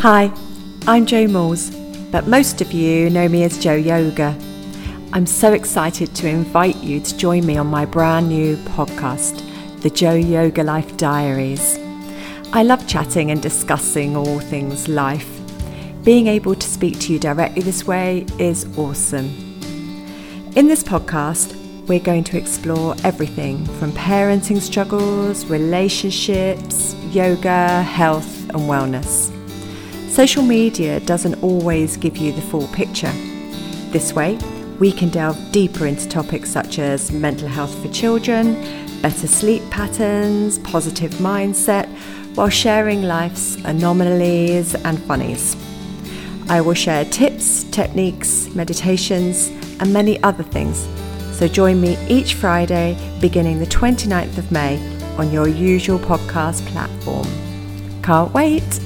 Hi, I'm Jo Moules, but most of you know me as Jo Yoga. I'm so excited to invite you to join me on my brand new podcast, The Jo Yoga Life Diaries. I love chatting and discussing all things life. Being able to speak to you directly this way is awesome. In this podcast, we're going to explore everything from parenting struggles, relationships, yoga, health, and wellness. Social media doesn't always give you the full picture. This way, we can delve deeper into topics such as mental health for children, better sleep patterns, positive mindset, while sharing life's anomalies and funnies. I will share tips, techniques, meditations, and many other things. So join me each Friday beginning the 29th of May on your usual podcast platform. Can't wait!